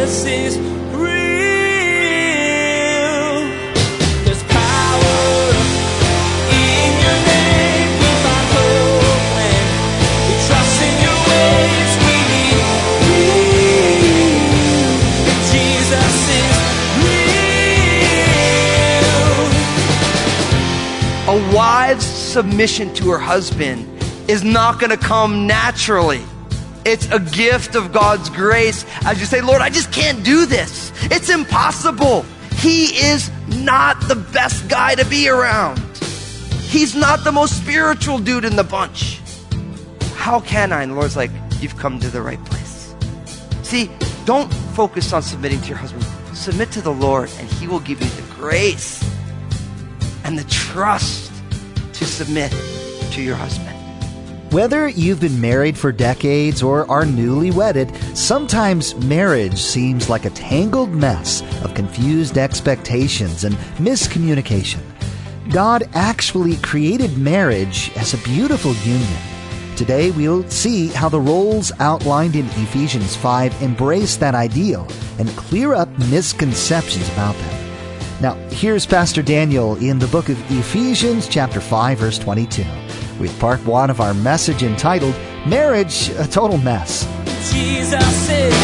Jesus is submission to her husband is not going to come naturally. It's a gift of God's grace as you say, Lord, I just can't do this. It's impossible. He is not the best guy to be around. He's not the most spiritual dude in the bunch. How can I? And the Lord's like, You've come to the right place. See, don't focus on submitting to your husband. Submit to the Lord, and He will give you the grace and the trust to submit to your husband. Whether you've been married for decades or are newly wedded, sometimes marriage seems like a tangled mess of confused expectations and miscommunication. God actually created marriage as a beautiful union. Today, we'll see how the roles outlined in Ephesians 5 embrace that ideal and clear up misconceptions about them. Now, here's Pastor Daniel in the book of Ephesians, chapter 5, verse 22 with part one of our message entitled Marriage, a Total Mess. Jesus is.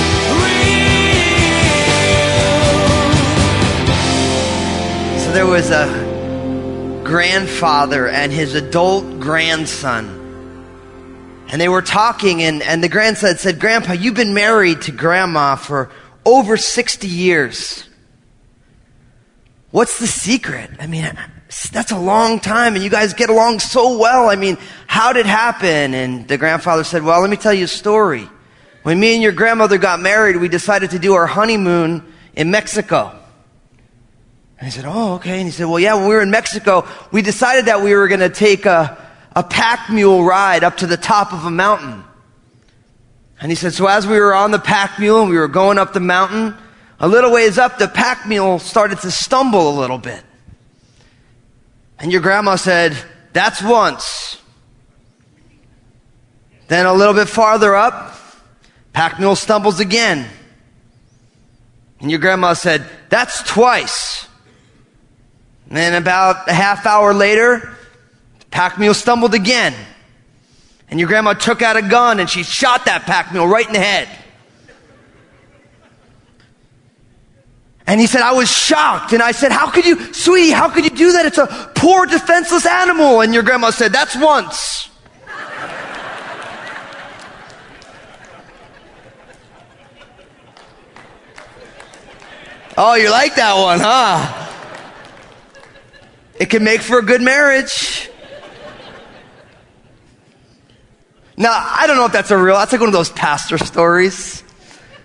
So there was a grandfather and his adult grandson. And they were talking, and, and the grandson said, Grandpa, you've been married to grandma for over 60 years. What's the secret? I mean, that's a long time and you guys get along so well. I mean, how did it happen? And the grandfather said, well, let me tell you a story. When me and your grandmother got married, we decided to do our honeymoon in Mexico. And I said, oh, okay. And he said, well, yeah, when we were in Mexico, we decided that we were going to take a, a pack mule ride up to the top of a mountain. And he said, so as we were on the pack mule and we were going up the mountain, a little ways up, the pack mule started to stumble a little bit. And your grandma said, That's once. Then a little bit farther up, pack mule stumbles again. And your grandma said, That's twice. And then about a half hour later, pack mule stumbled again. And your grandma took out a gun and she shot that pack mule right in the head. And he said, I was shocked. And I said, How could you, sweetie, how could you do that? It's a poor, defenseless animal. And your grandma said, That's once. oh, you like that one, huh? It can make for a good marriage. Now, I don't know if that's a real, that's like one of those pastor stories.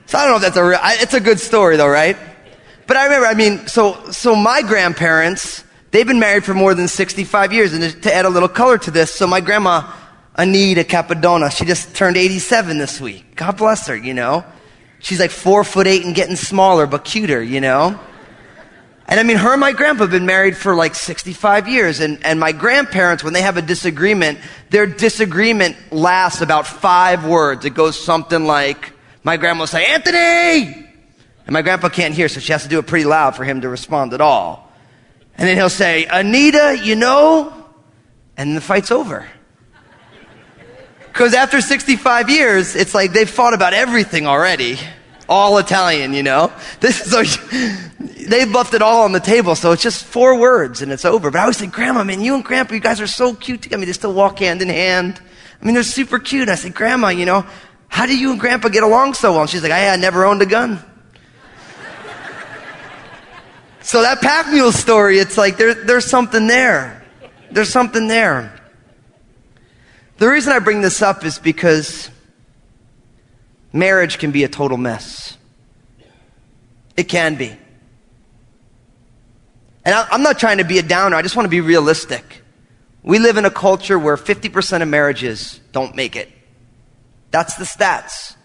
So I don't know if that's a real, it's a good story though, right? But I remember, I mean, so, so my grandparents, they've been married for more than 65 years. And to add a little color to this, so my grandma, Anita Capadona, she just turned 87 this week. God bless her, you know. She's like four foot eight and getting smaller, but cuter, you know. And I mean, her and my grandpa have been married for like 65 years. And, and my grandparents, when they have a disagreement, their disagreement lasts about five words. It goes something like, my grandma will say, Anthony! And my grandpa can't hear, so she has to do it pretty loud for him to respond at all. And then he'll say, Anita, you know, and the fight's over. Because after 65 years, it's like they've fought about everything already. All Italian, you know? This is so, they've left it all on the table, so it's just four words and it's over. But I always say, Grandma, man, you and Grandpa, you guys are so cute together. I mean, they still walk hand in hand. I mean, they're super cute. I say, Grandma, you know, how do you and Grandpa get along so well? And she's like, I, I never owned a gun. So that pack mule story, it's like there, there's something there. There's something there. The reason I bring this up is because marriage can be a total mess. It can be. And I, I'm not trying to be a downer, I just want to be realistic. We live in a culture where 50% of marriages don't make it. That's the stats.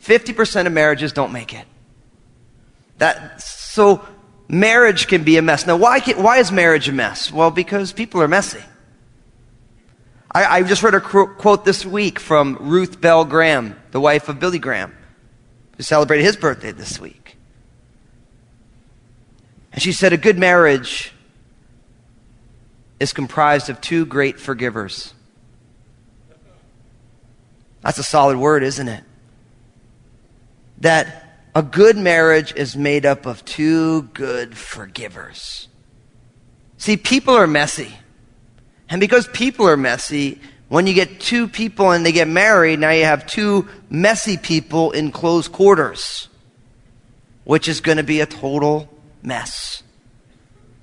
50% of marriages don't make it. That, so marriage can be a mess. Now, why, can, why is marriage a mess? Well, because people are messy. I, I just read a quote this week from Ruth Bell Graham, the wife of Billy Graham. who celebrated his birthday this week. And she said, A good marriage is comprised of two great forgivers. That's a solid word, isn't it? That a good marriage is made up of two good forgivers. See, people are messy. And because people are messy, when you get two people and they get married, now you have two messy people in close quarters, which is going to be a total mess.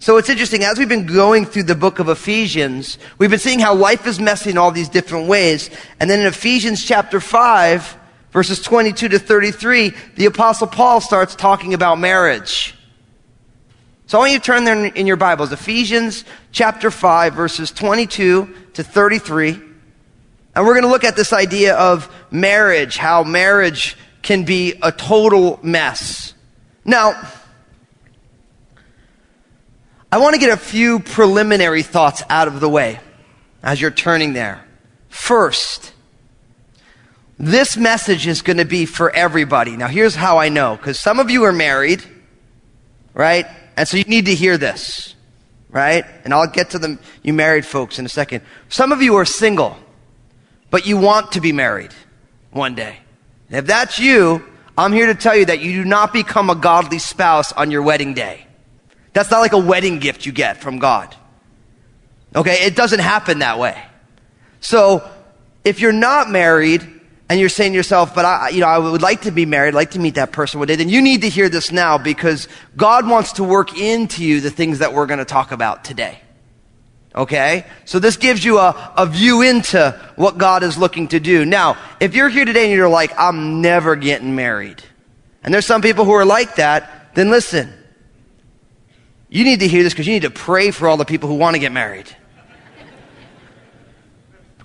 So it's interesting, as we've been going through the book of Ephesians, we've been seeing how life is messy in all these different ways. And then in Ephesians chapter 5, verses 22 to 33, the apostle Paul starts talking about marriage. So I want you to turn there in your Bibles, Ephesians chapter 5, verses 22 to 33. And we're going to look at this idea of marriage, how marriage can be a total mess. Now, I want to get a few preliminary thoughts out of the way as you're turning there. First, this message is going to be for everybody. Now, here's how I know, because some of you are married, right? And so you need to hear this, right? And I'll get to the you married folks in a second. Some of you are single, but you want to be married one day. And if that's you, I'm here to tell you that you do not become a godly spouse on your wedding day. That's not like a wedding gift you get from God. Okay, it doesn't happen that way. So, if you're not married and you're saying to yourself, but I, you know, I would like to be married, like to meet that person one day, then you need to hear this now because God wants to work into you the things that we're going to talk about today. Okay? So this gives you a, a view into what God is looking to do. Now, if you're here today and you're like, I'm never getting married, and there's some people who are like that, then listen. You need to hear this because you need to pray for all the people who want to get married.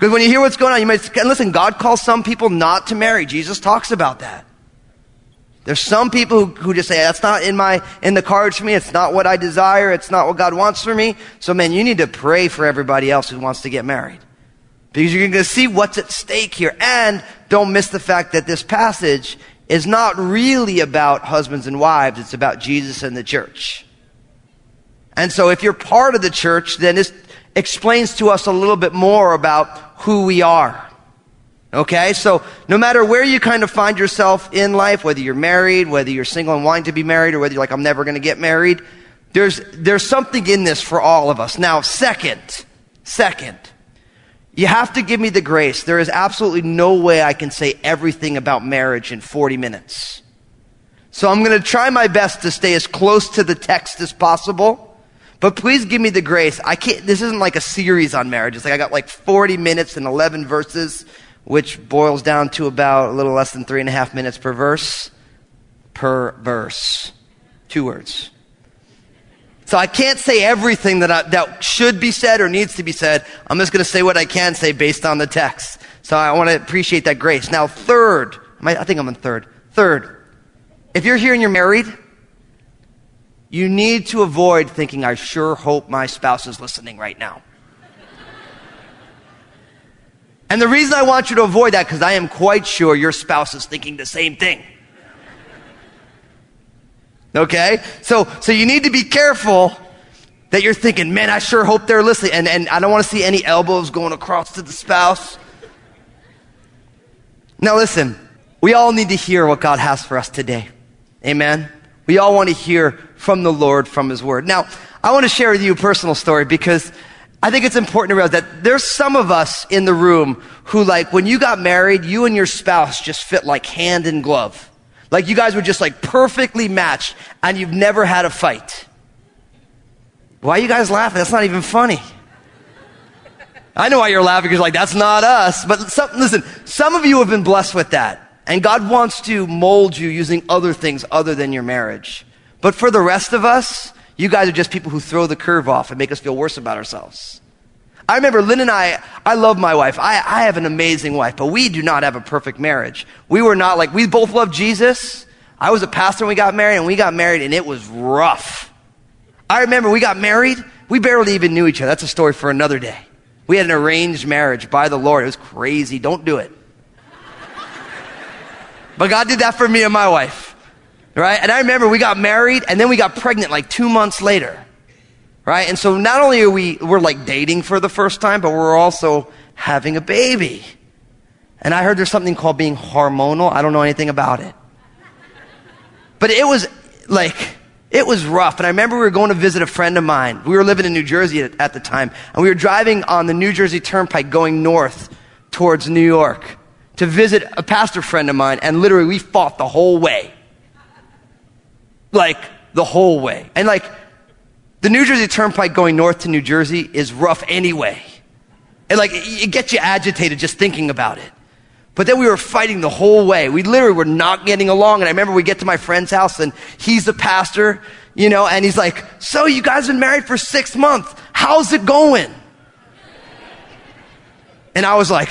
Because when you hear what's going on, you might, and listen, God calls some people not to marry. Jesus talks about that. There's some people who, who just say, that's not in my, in the cards for me. It's not what I desire. It's not what God wants for me. So man, you need to pray for everybody else who wants to get married. Because you're going to see what's at stake here. And don't miss the fact that this passage is not really about husbands and wives. It's about Jesus and the church. And so if you're part of the church, then this explains to us a little bit more about who we are. Okay? So no matter where you kind of find yourself in life, whether you're married, whether you're single and wanting to be married, or whether you're like, I'm never going to get married, there's, there's something in this for all of us. Now, second, second, you have to give me the grace. There is absolutely no way I can say everything about marriage in 40 minutes. So I'm going to try my best to stay as close to the text as possible. But please give me the grace. I can't, this isn't like a series on marriage. It's like I got like 40 minutes and 11 verses, which boils down to about a little less than three and a half minutes per verse. Per verse. Two words. So I can't say everything that, I, that should be said or needs to be said. I'm just going to say what I can say based on the text. So I want to appreciate that grace. Now, third, I think I'm in third. Third, if you're here and you're married, you need to avoid thinking, I sure hope my spouse is listening right now. and the reason I want you to avoid that, because I am quite sure your spouse is thinking the same thing. Okay? So, so you need to be careful that you're thinking, man, I sure hope they're listening. And, and I don't want to see any elbows going across to the spouse. Now listen, we all need to hear what God has for us today. Amen? We all want to hear from the Lord, from His Word. Now, I want to share with you a personal story because I think it's important to realize that there's some of us in the room who, like, when you got married, you and your spouse just fit like hand in glove. Like, you guys were just like perfectly matched and you've never had a fight. Why are you guys laughing? That's not even funny. I know why you're laughing because, like, that's not us. But some, listen, some of you have been blessed with that. And God wants to mold you using other things other than your marriage. But for the rest of us, you guys are just people who throw the curve off and make us feel worse about ourselves. I remember Lynn and I, I love my wife. I, I have an amazing wife, but we do not have a perfect marriage. We were not like, we both love Jesus. I was a pastor when we got married, and we got married, and it was rough. I remember we got married, we barely even knew each other. That's a story for another day. We had an arranged marriage by the Lord. It was crazy. Don't do it. But God did that for me and my wife. Right? And I remember we got married and then we got pregnant like two months later. Right? And so not only are we, we're like dating for the first time, but we're also having a baby. And I heard there's something called being hormonal. I don't know anything about it. But it was like, it was rough. And I remember we were going to visit a friend of mine. We were living in New Jersey at, at the time. And we were driving on the New Jersey Turnpike going north towards New York to visit a pastor friend of mine. And literally we fought the whole way. Like, the whole way. And like, the New Jersey Turnpike going north to New Jersey is rough anyway. And like, it gets you agitated just thinking about it. But then we were fighting the whole way. We literally were not getting along. And I remember we get to my friend's house and he's the pastor, you know, and he's like, so you guys been married for six months. How's it going? And I was like,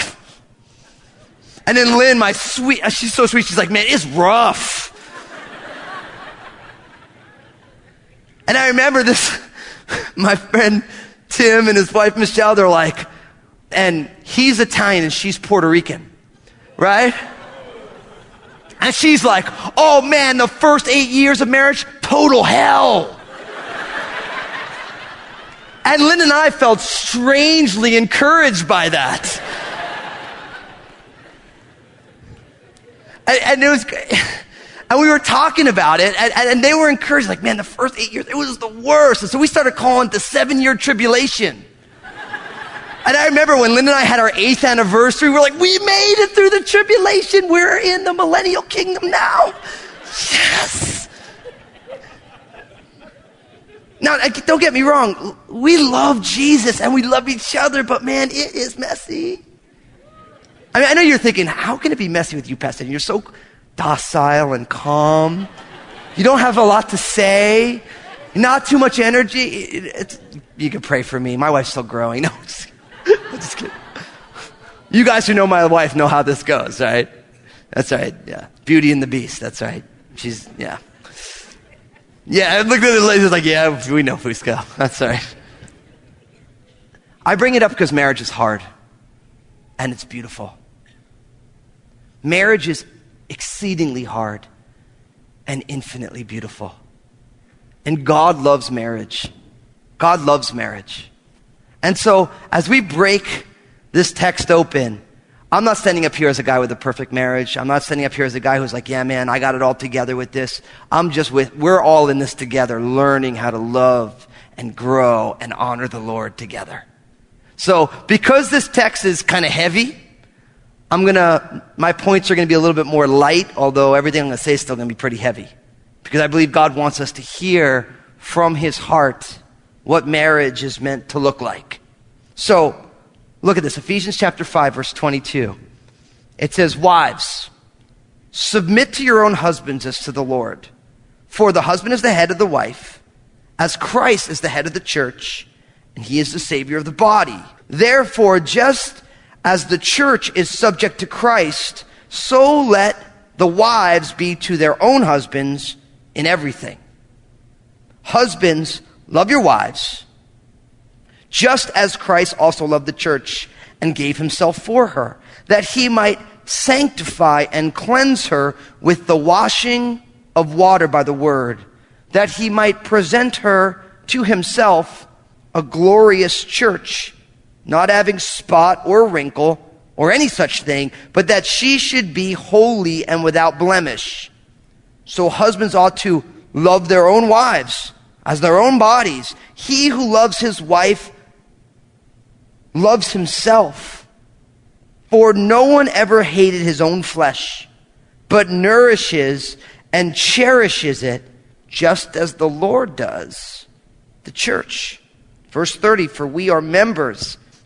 and then Lynn, my sweet, uh, she's so sweet. She's like, man, it's rough. And I remember this, my friend Tim and his wife Michelle, they're like, and he's Italian and she's Puerto Rican, right? And she's like, oh man, the first eight years of marriage, total hell. and Lynn and I felt strangely encouraged by that. And, and it was, and we were talking about it, and, and they were encouraged, like, man, the first eight years, it was the worst. And so we started calling it the seven year tribulation. And I remember when Linda and I had our eighth anniversary, we are like, we made it through the tribulation. We're in the millennial kingdom now. Yes. Now, don't get me wrong. We love Jesus and we love each other, but man, it is messy. I mean, I know you're thinking, how can it be messy with you, Pastor? You're so docile and calm. You don't have a lot to say. Not too much energy. It's, you can pray for me. My wife's still growing. No, just, just kidding. You guys who know my wife know how this goes, right? That's right. Yeah. Beauty and the Beast. That's right. She's, yeah. Yeah, I looked at the lady, like, yeah, we know Fusco. That's right. I bring it up because marriage is hard and it's beautiful. Marriage is exceedingly hard and infinitely beautiful. And God loves marriage. God loves marriage. And so, as we break this text open, I'm not standing up here as a guy with a perfect marriage. I'm not standing up here as a guy who's like, yeah, man, I got it all together with this. I'm just with, we're all in this together, learning how to love and grow and honor the Lord together. So, because this text is kind of heavy, I'm gonna, my points are gonna be a little bit more light, although everything I'm gonna say is still gonna be pretty heavy. Because I believe God wants us to hear from His heart what marriage is meant to look like. So, look at this Ephesians chapter 5, verse 22. It says, Wives, submit to your own husbands as to the Lord. For the husband is the head of the wife, as Christ is the head of the church, and he is the Savior of the body. Therefore, just as the church is subject to Christ, so let the wives be to their own husbands in everything. Husbands, love your wives, just as Christ also loved the church and gave himself for her, that he might sanctify and cleanse her with the washing of water by the word, that he might present her to himself a glorious church not having spot or wrinkle or any such thing, but that she should be holy and without blemish. So husbands ought to love their own wives as their own bodies. He who loves his wife loves himself. For no one ever hated his own flesh, but nourishes and cherishes it just as the Lord does the church. Verse 30, for we are members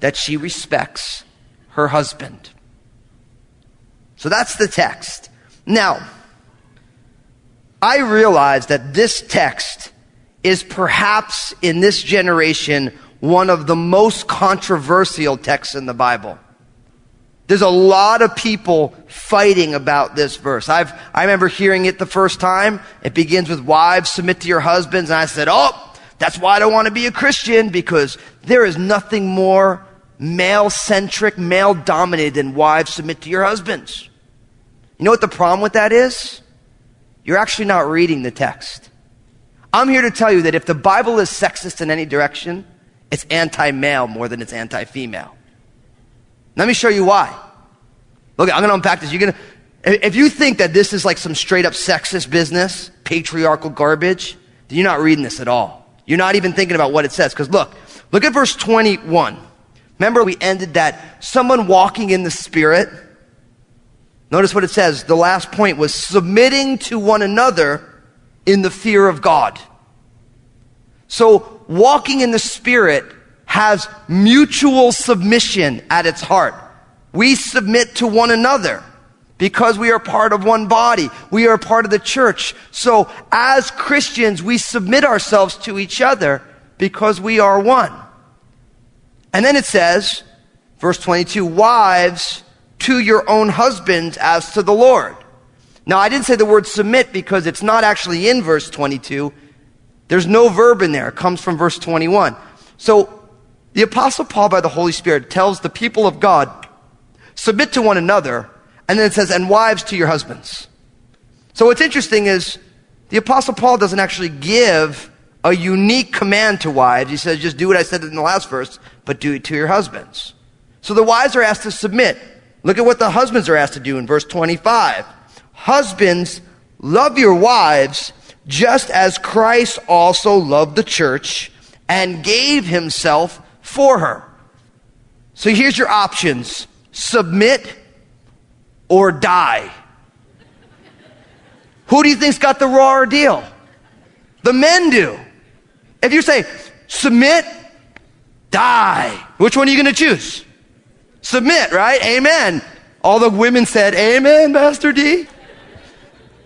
that she respects her husband. So that's the text. Now, I realize that this text is perhaps in this generation one of the most controversial texts in the Bible. There's a lot of people fighting about this verse. I've, I remember hearing it the first time. It begins with wives submit to your husbands. And I said, Oh, that's why I don't want to be a Christian because there is nothing more male centric, male dominated than wives submit to your husbands. You know what the problem with that is? You're actually not reading the text. I'm here to tell you that if the Bible is sexist in any direction, it's anti male more than it's anti female. Let me show you why. Look, I'm going to unpack this. You're going to, if you think that this is like some straight up sexist business, patriarchal garbage, then you're not reading this at all. You're not even thinking about what it says. Because look, look at verse 21. Remember, we ended that someone walking in the Spirit. Notice what it says. The last point was submitting to one another in the fear of God. So, walking in the Spirit has mutual submission at its heart. We submit to one another because we are part of one body. We are part of the church. So as Christians, we submit ourselves to each other because we are one. And then it says, verse 22, wives to your own husbands as to the Lord. Now I didn't say the word submit because it's not actually in verse 22. There's no verb in there. It comes from verse 21. So the Apostle Paul, by the Holy Spirit, tells the people of God, submit to one another, and then it says, and wives to your husbands. So what's interesting is the Apostle Paul doesn't actually give a unique command to wives. He says, just do what I said in the last verse, but do it to your husbands. So the wives are asked to submit. Look at what the husbands are asked to do in verse 25. Husbands, love your wives just as Christ also loved the church and gave himself for her. So here's your options submit or die. Who do you think's got the raw deal? The men do. If you say submit, die, which one are you going to choose? Submit, right? Amen. All the women said, Amen, Pastor D.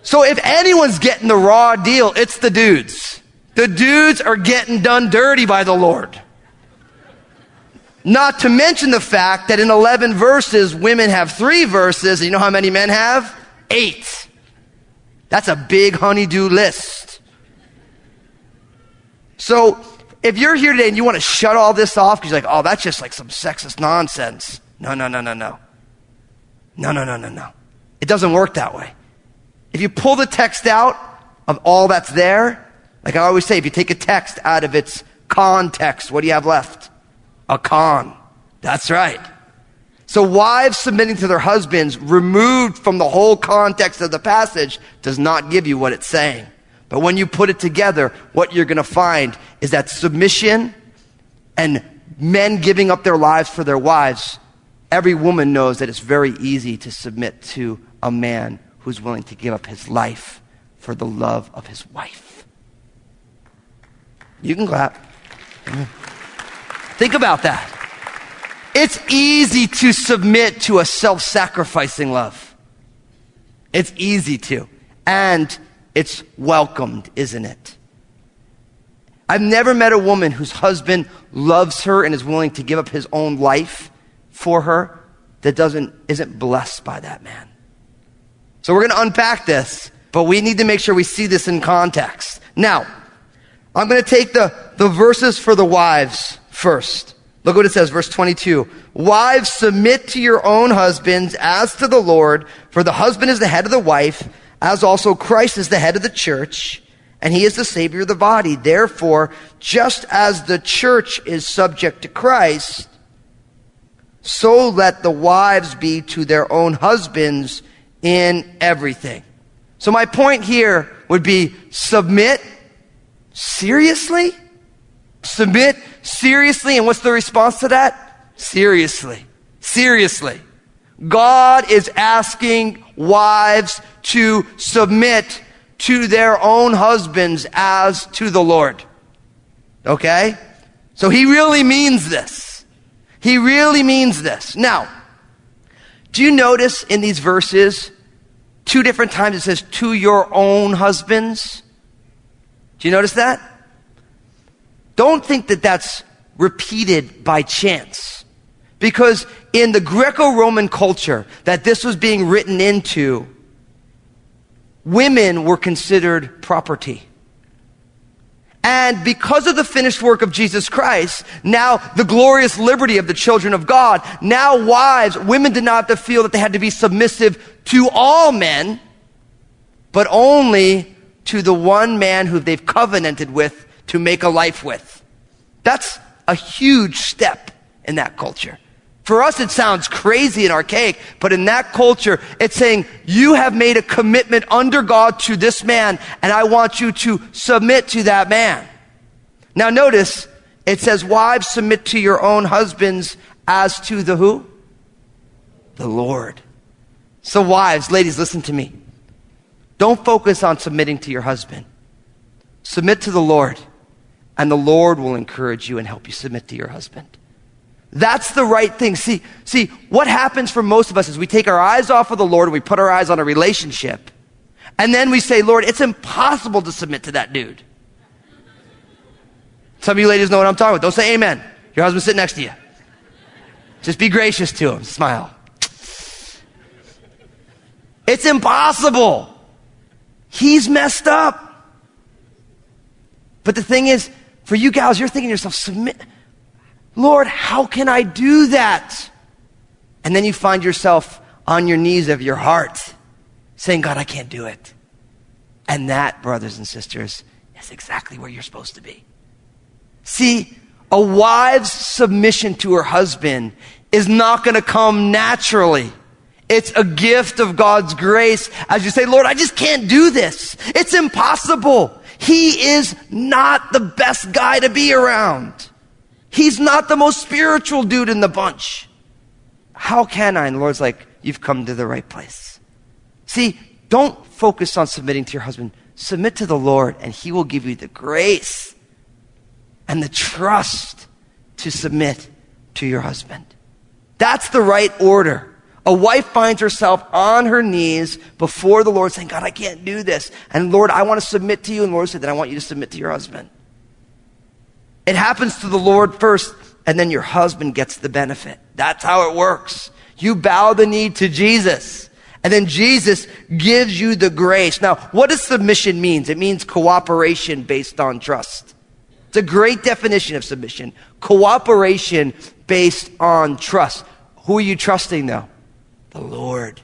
So if anyone's getting the raw deal, it's the dudes. The dudes are getting done dirty by the Lord. Not to mention the fact that in 11 verses, women have three verses. And you know how many men have? Eight. That's a big honey-do list. So, if you're here today and you want to shut all this off because you're like, oh, that's just like some sexist nonsense. No, no, no, no, no. No, no, no, no, no. It doesn't work that way. If you pull the text out of all that's there, like I always say, if you take a text out of its context, what do you have left? a con. That's right. So wives submitting to their husbands removed from the whole context of the passage does not give you what it's saying. But when you put it together, what you're going to find is that submission and men giving up their lives for their wives, every woman knows that it's very easy to submit to a man who's willing to give up his life for the love of his wife. You can clap. Think about that. It's easy to submit to a self sacrificing love. It's easy to. And it's welcomed, isn't it? I've never met a woman whose husband loves her and is willing to give up his own life for her that doesn't, isn't blessed by that man. So we're going to unpack this, but we need to make sure we see this in context. Now, I'm going to take the, the verses for the wives first. Look what it says, verse 22. Wives, submit to your own husbands as to the Lord, for the husband is the head of the wife, as also Christ is the head of the church, and he is the savior of the body. Therefore, just as the church is subject to Christ, so let the wives be to their own husbands in everything. So my point here would be submit seriously? Submit seriously. And what's the response to that? Seriously. Seriously. God is asking wives to submit to their own husbands as to the Lord. Okay? So he really means this. He really means this. Now, do you notice in these verses Two different times it says, to your own husbands. Do you notice that? Don't think that that's repeated by chance. Because in the Greco Roman culture that this was being written into, women were considered property. And because of the finished work of Jesus Christ, now the glorious liberty of the children of God, now wives, women did not have to feel that they had to be submissive to all men, but only to the one man who they've covenanted with to make a life with. That's a huge step in that culture. For us, it sounds crazy and archaic, but in that culture, it's saying, you have made a commitment under God to this man, and I want you to submit to that man. Now notice, it says, wives submit to your own husbands as to the who? The Lord. So wives, ladies, listen to me. Don't focus on submitting to your husband. Submit to the Lord, and the Lord will encourage you and help you submit to your husband. That's the right thing. See, see, what happens for most of us is we take our eyes off of the Lord and we put our eyes on a relationship. And then we say, Lord, it's impossible to submit to that dude. Some of you ladies know what I'm talking about. Don't say amen. Your husband's sitting next to you. Just be gracious to him. Smile. It's impossible. He's messed up. But the thing is, for you gals, you're thinking to yourself, submit. Lord, how can I do that? And then you find yourself on your knees of your heart saying, God, I can't do it. And that, brothers and sisters, is exactly where you're supposed to be. See, a wife's submission to her husband is not going to come naturally. It's a gift of God's grace as you say, Lord, I just can't do this. It's impossible. He is not the best guy to be around. He's not the most spiritual dude in the bunch. How can I? And the Lord's like, You've come to the right place. See, don't focus on submitting to your husband. Submit to the Lord, and He will give you the grace and the trust to submit to your husband. That's the right order. A wife finds herself on her knees before the Lord saying, God, I can't do this. And Lord, I want to submit to you. And Lord said, then I want you to submit to your husband. It happens to the Lord first, and then your husband gets the benefit. That's how it works. You bow the knee to Jesus. And then Jesus gives you the grace. Now, what does submission means? It means cooperation based on trust. It's a great definition of submission. Cooperation based on trust. Who are you trusting though? The Lord.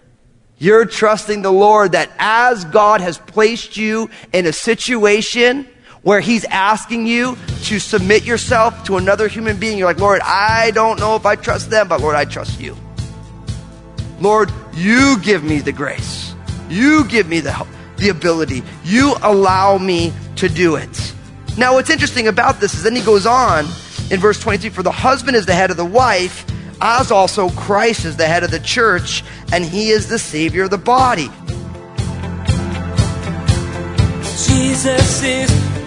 You're trusting the Lord that as God has placed you in a situation where He's asking you to submit yourself to another human being, you're like, Lord, I don't know if I trust them, but Lord, I trust you. Lord, you give me the grace. You give me the help, the ability. You allow me to do it. Now, what's interesting about this is then he goes on in verse 23 For the husband is the head of the wife, as also Christ is the head of the church, and he is the Savior of the body. Jesus is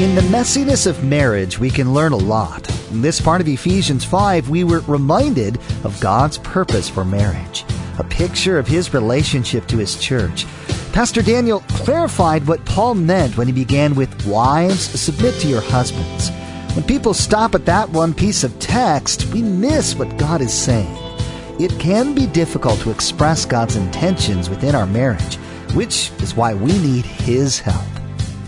In the messiness of marriage, we can learn a lot. In this part of Ephesians 5, we were reminded of God's purpose for marriage, a picture of his relationship to his church. Pastor Daniel clarified what Paul meant when he began with Wives, submit to your husbands. When people stop at that one piece of text, we miss what God is saying. It can be difficult to express God's intentions within our marriage, which is why we need His help.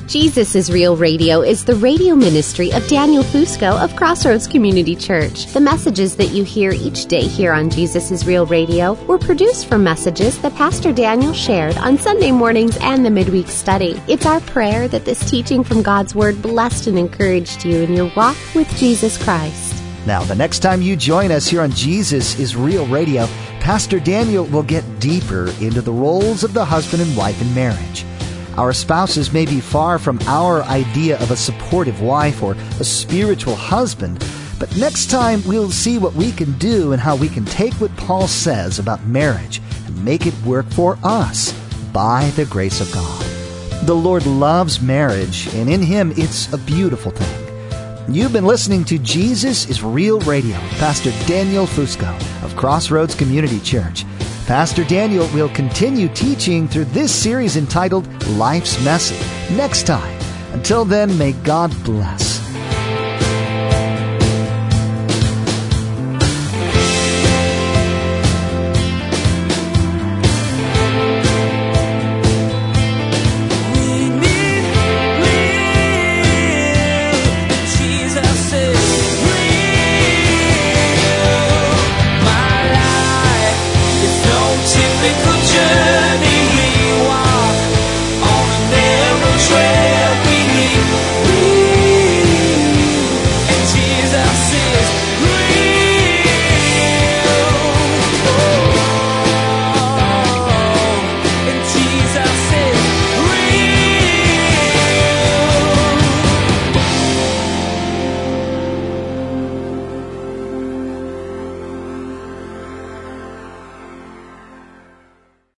Jesus is Real Radio is the radio ministry of Daniel Fusco of Crossroads Community Church. The messages that you hear each day here on Jesus is Real Radio were produced from messages that Pastor Daniel shared on Sunday mornings and the midweek study. It's our prayer that this teaching from God's Word blessed and encouraged you in your walk with Jesus Christ. Now, the next time you join us here on Jesus is Real Radio, Pastor Daniel will get deeper into the roles of the husband and wife in marriage. Our spouses may be far from our idea of a supportive wife or a spiritual husband, but next time we'll see what we can do and how we can take what Paul says about marriage and make it work for us by the grace of God. The Lord loves marriage, and in Him it's a beautiful thing. You've been listening to Jesus is Real Radio Pastor Daniel Fusco of Crossroads Community Church. Pastor Daniel will continue teaching through this series entitled Life's Messy next time. Until then, may God bless.